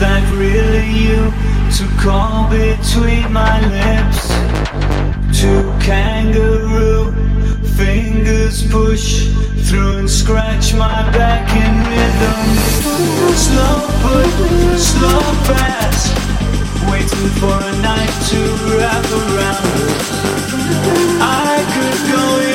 that really you to call between my lips. Two kangaroo fingers push through and scratch my back in rhythm. Slow put, slow fast, waiting for a night to wrap around. I could go.